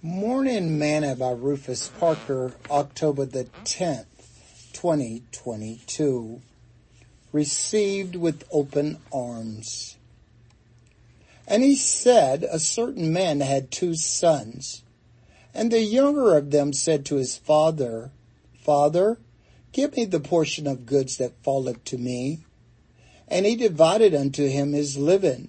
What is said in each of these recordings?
Morning Manna by Rufus Parker, October the 10th, 2022. Received with open arms. And he said, a certain man had two sons, and the younger of them said to his father, Father, give me the portion of goods that falleth to me. And he divided unto him his living.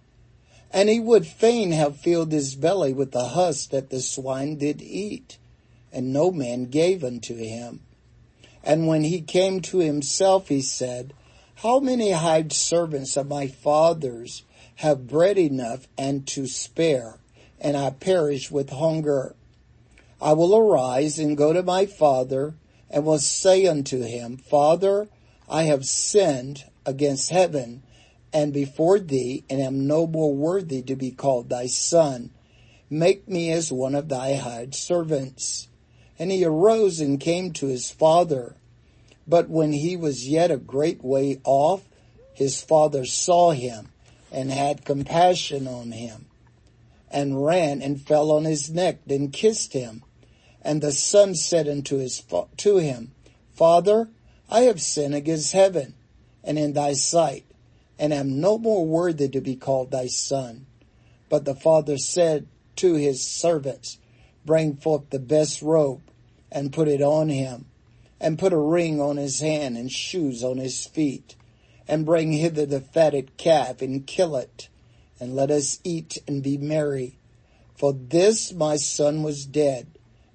And he would fain have filled his belly with the husk that the swine did eat, and no man gave unto him. And when he came to himself, he said, How many hired servants of my father's have bread enough and to spare, and I perish with hunger? I will arise and go to my father, and will say unto him, Father, I have sinned against heaven and before thee, and am no more worthy to be called thy son. Make me as one of thy hired servants. And he arose and came to his father. But when he was yet a great way off, his father saw him and had compassion on him and ran and fell on his neck and kissed him. And the son said unto his, to him, Father, I have sinned against heaven and in thy sight and am no more worthy to be called thy son. But the father said to his servants, bring forth the best robe and put it on him and put a ring on his hand and shoes on his feet and bring hither the fatted calf and kill it and let us eat and be merry. For this my son was dead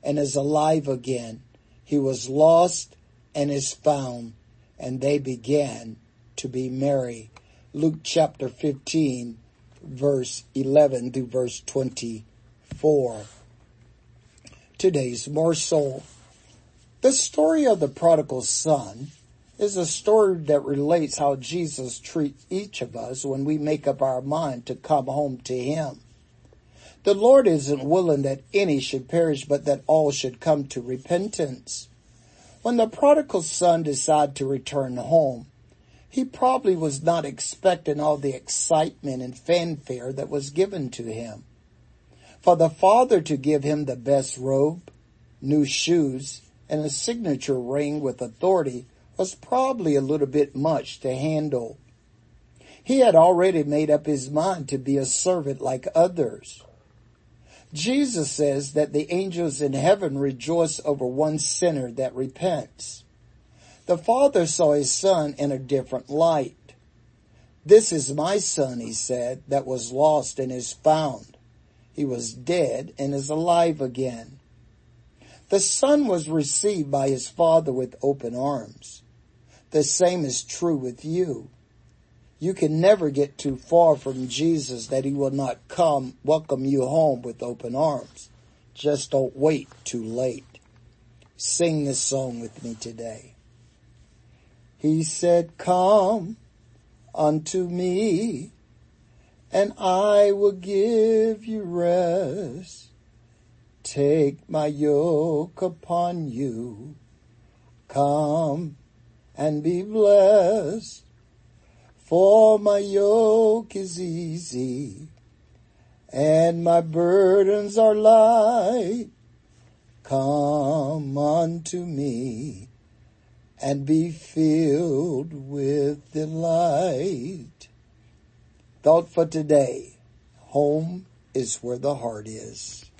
and is alive again. He was lost and is found and they began to be merry. Luke chapter 15 verse 11 through verse 24. Today's morsel. The story of the prodigal son is a story that relates how Jesus treats each of us when we make up our mind to come home to him. The Lord isn't willing that any should perish, but that all should come to repentance. When the prodigal son decided to return home, he probably was not expecting all the excitement and fanfare that was given to him. For the father to give him the best robe, new shoes, and a signature ring with authority was probably a little bit much to handle. He had already made up his mind to be a servant like others. Jesus says that the angels in heaven rejoice over one sinner that repents. The father saw his son in a different light. This is my son, he said, that was lost and is found. He was dead and is alive again. The son was received by his father with open arms. The same is true with you. You can never get too far from Jesus that he will not come welcome you home with open arms. Just don't wait too late. Sing this song with me today. He said, come unto me and I will give you rest. Take my yoke upon you. Come and be blessed. For my yoke is easy and my burdens are light. Come unto me and be filled with delight. Thought for today. Home is where the heart is.